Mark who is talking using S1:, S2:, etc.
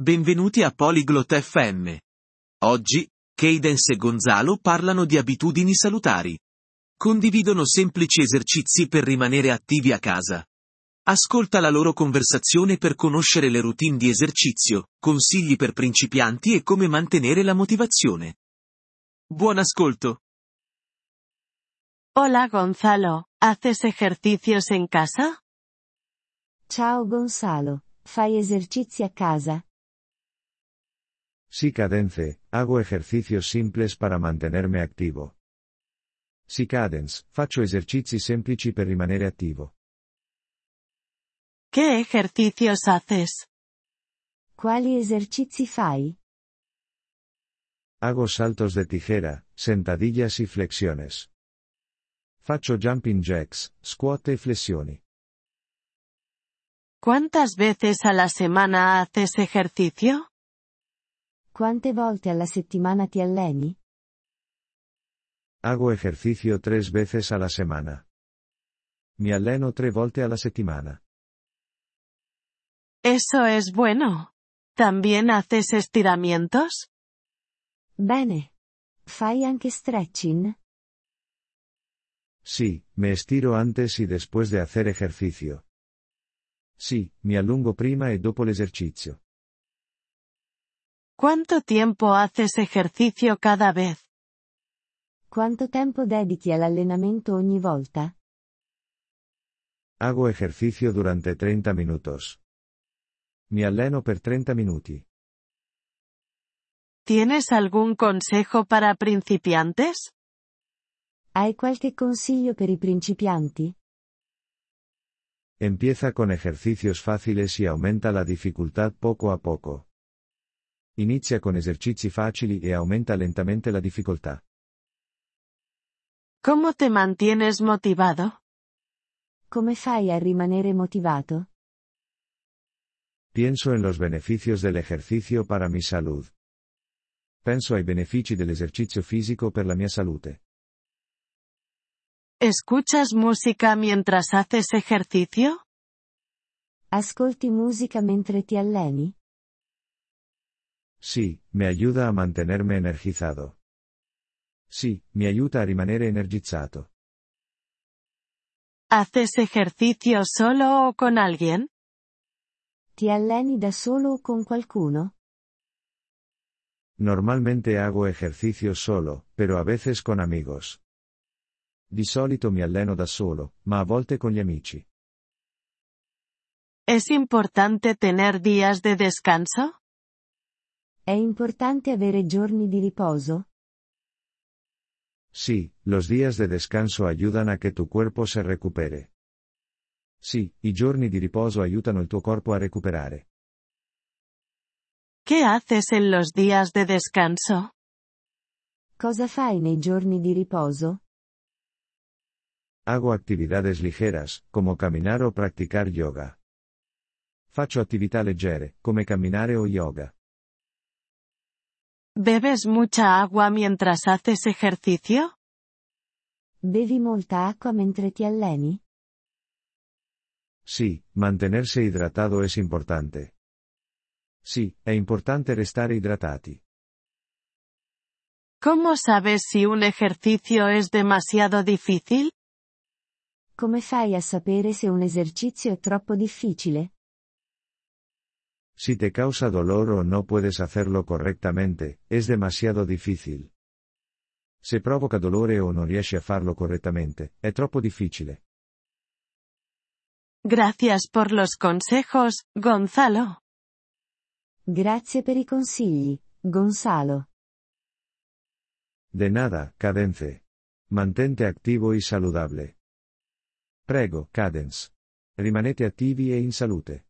S1: Benvenuti a Polyglot FM. Oggi, Cadence e Gonzalo parlano di abitudini salutari. Condividono semplici esercizi per rimanere attivi a casa. Ascolta la loro conversazione per conoscere le routine di esercizio, consigli per principianti e come mantenere la motivazione. Buon ascolto.
S2: Hola Gonzalo, ¿haces ejercicios en casa?
S3: Ciao Gonzalo, fai esercizi a casa?
S4: Sí Cadence, hago ejercicios simples para mantenerme activo. Sì Cadence, faccio esercizi semplici per rimanere attivo.
S2: ¿Qué ejercicios haces?
S3: Quali esercizi fai?
S4: Hago saltos de tijera, sentadillas y flexiones. Faccio jumping jacks, squat e flessioni.
S2: ¿Cuántas veces a la semana haces ejercicio?
S3: Quante volte alla settimana ti alleni?
S4: Hago ejercicio tres veces a la semana. Mi alleno tre volte alla settimana.
S2: Eso es bueno. ¿También haces estiramientos?
S3: Bene. Fai anche stretching?
S4: Sí, me estiro antes y después de hacer ejercicio. Sí, mi allungo prima e dopo l'esercizio.
S2: ¿Cuánto tiempo haces ejercicio cada vez?
S3: Quanto tempo dedichi all'allenamento ogni volta?
S4: Hago ejercicio durante 30 minutos. Mi alleno per 30 minuti.
S2: ¿Tienes algún consejo para principiantes?
S3: Hai qualche consiglio per i principianti?
S4: Empieza con ejercicios fáciles y aumenta la dificultad poco a poco. Inizia con esercizi facili e aumenta lentamente la difficoltà.
S2: ¿Cómo te mantienes motivado?
S3: Come fai a rimanere motivato?
S4: Pienso en los beneficios del ejercicio para mi salud. Penso ai benefici dell'esercizio fisico per la mia salute.
S2: ¿Escuchas música mientras haces ejercicio?
S3: Ascolti musica mentre ti alleni?
S4: Sí, me ayuda a mantenerme energizado. Sí, mi aiuta a rimanere energizzato.
S2: ¿Haces ejercicio solo o con alguien?
S3: Ti alleni da solo o con qualcuno?
S4: Normalmente hago ejercicio solo, pero a veces con amigos. Di solito mi alleno da solo, ma a volte con gli amici.
S2: ¿Es importante tener días de descanso?
S3: È importante avere giorni di riposo?
S4: Sí, los días de descanso ayudan a que tu cuerpo se recupere. Sì, i giorni di riposo aiutano il tuo corpo a recuperare.
S2: ¿Qué haces en los días de descanso?
S3: Cosa fai nei giorni di riposo?
S4: Hago actividades ligeras, como caminar o practicar yoga. Faccio attività leggere, come camminare o yoga.
S2: ¿Bebes mucha agua mientras haces ejercicio?
S3: Bevi molta acqua mentre ti alleni?
S4: Sí, mantenerse hidratado es importante. Sí, è importante restare idratati.
S2: ¿Cómo sabes si un ejercicio es demasiado difícil?
S3: Come fai a sapere se un esercizio è troppo difficile?
S4: Si te causa dolor o no puedes hacerlo correctamente, es demasiado difícil. Se provoca dolore o non riesci a farlo correttamente, è troppo difficile.
S2: Gracias por los consejos, Gonzalo.
S3: Grazie per i consigli, Gonzalo.
S4: De nada, Cadence. Mantente activo y saludable. Prego, Cadence. Rimanete attivi e in salute.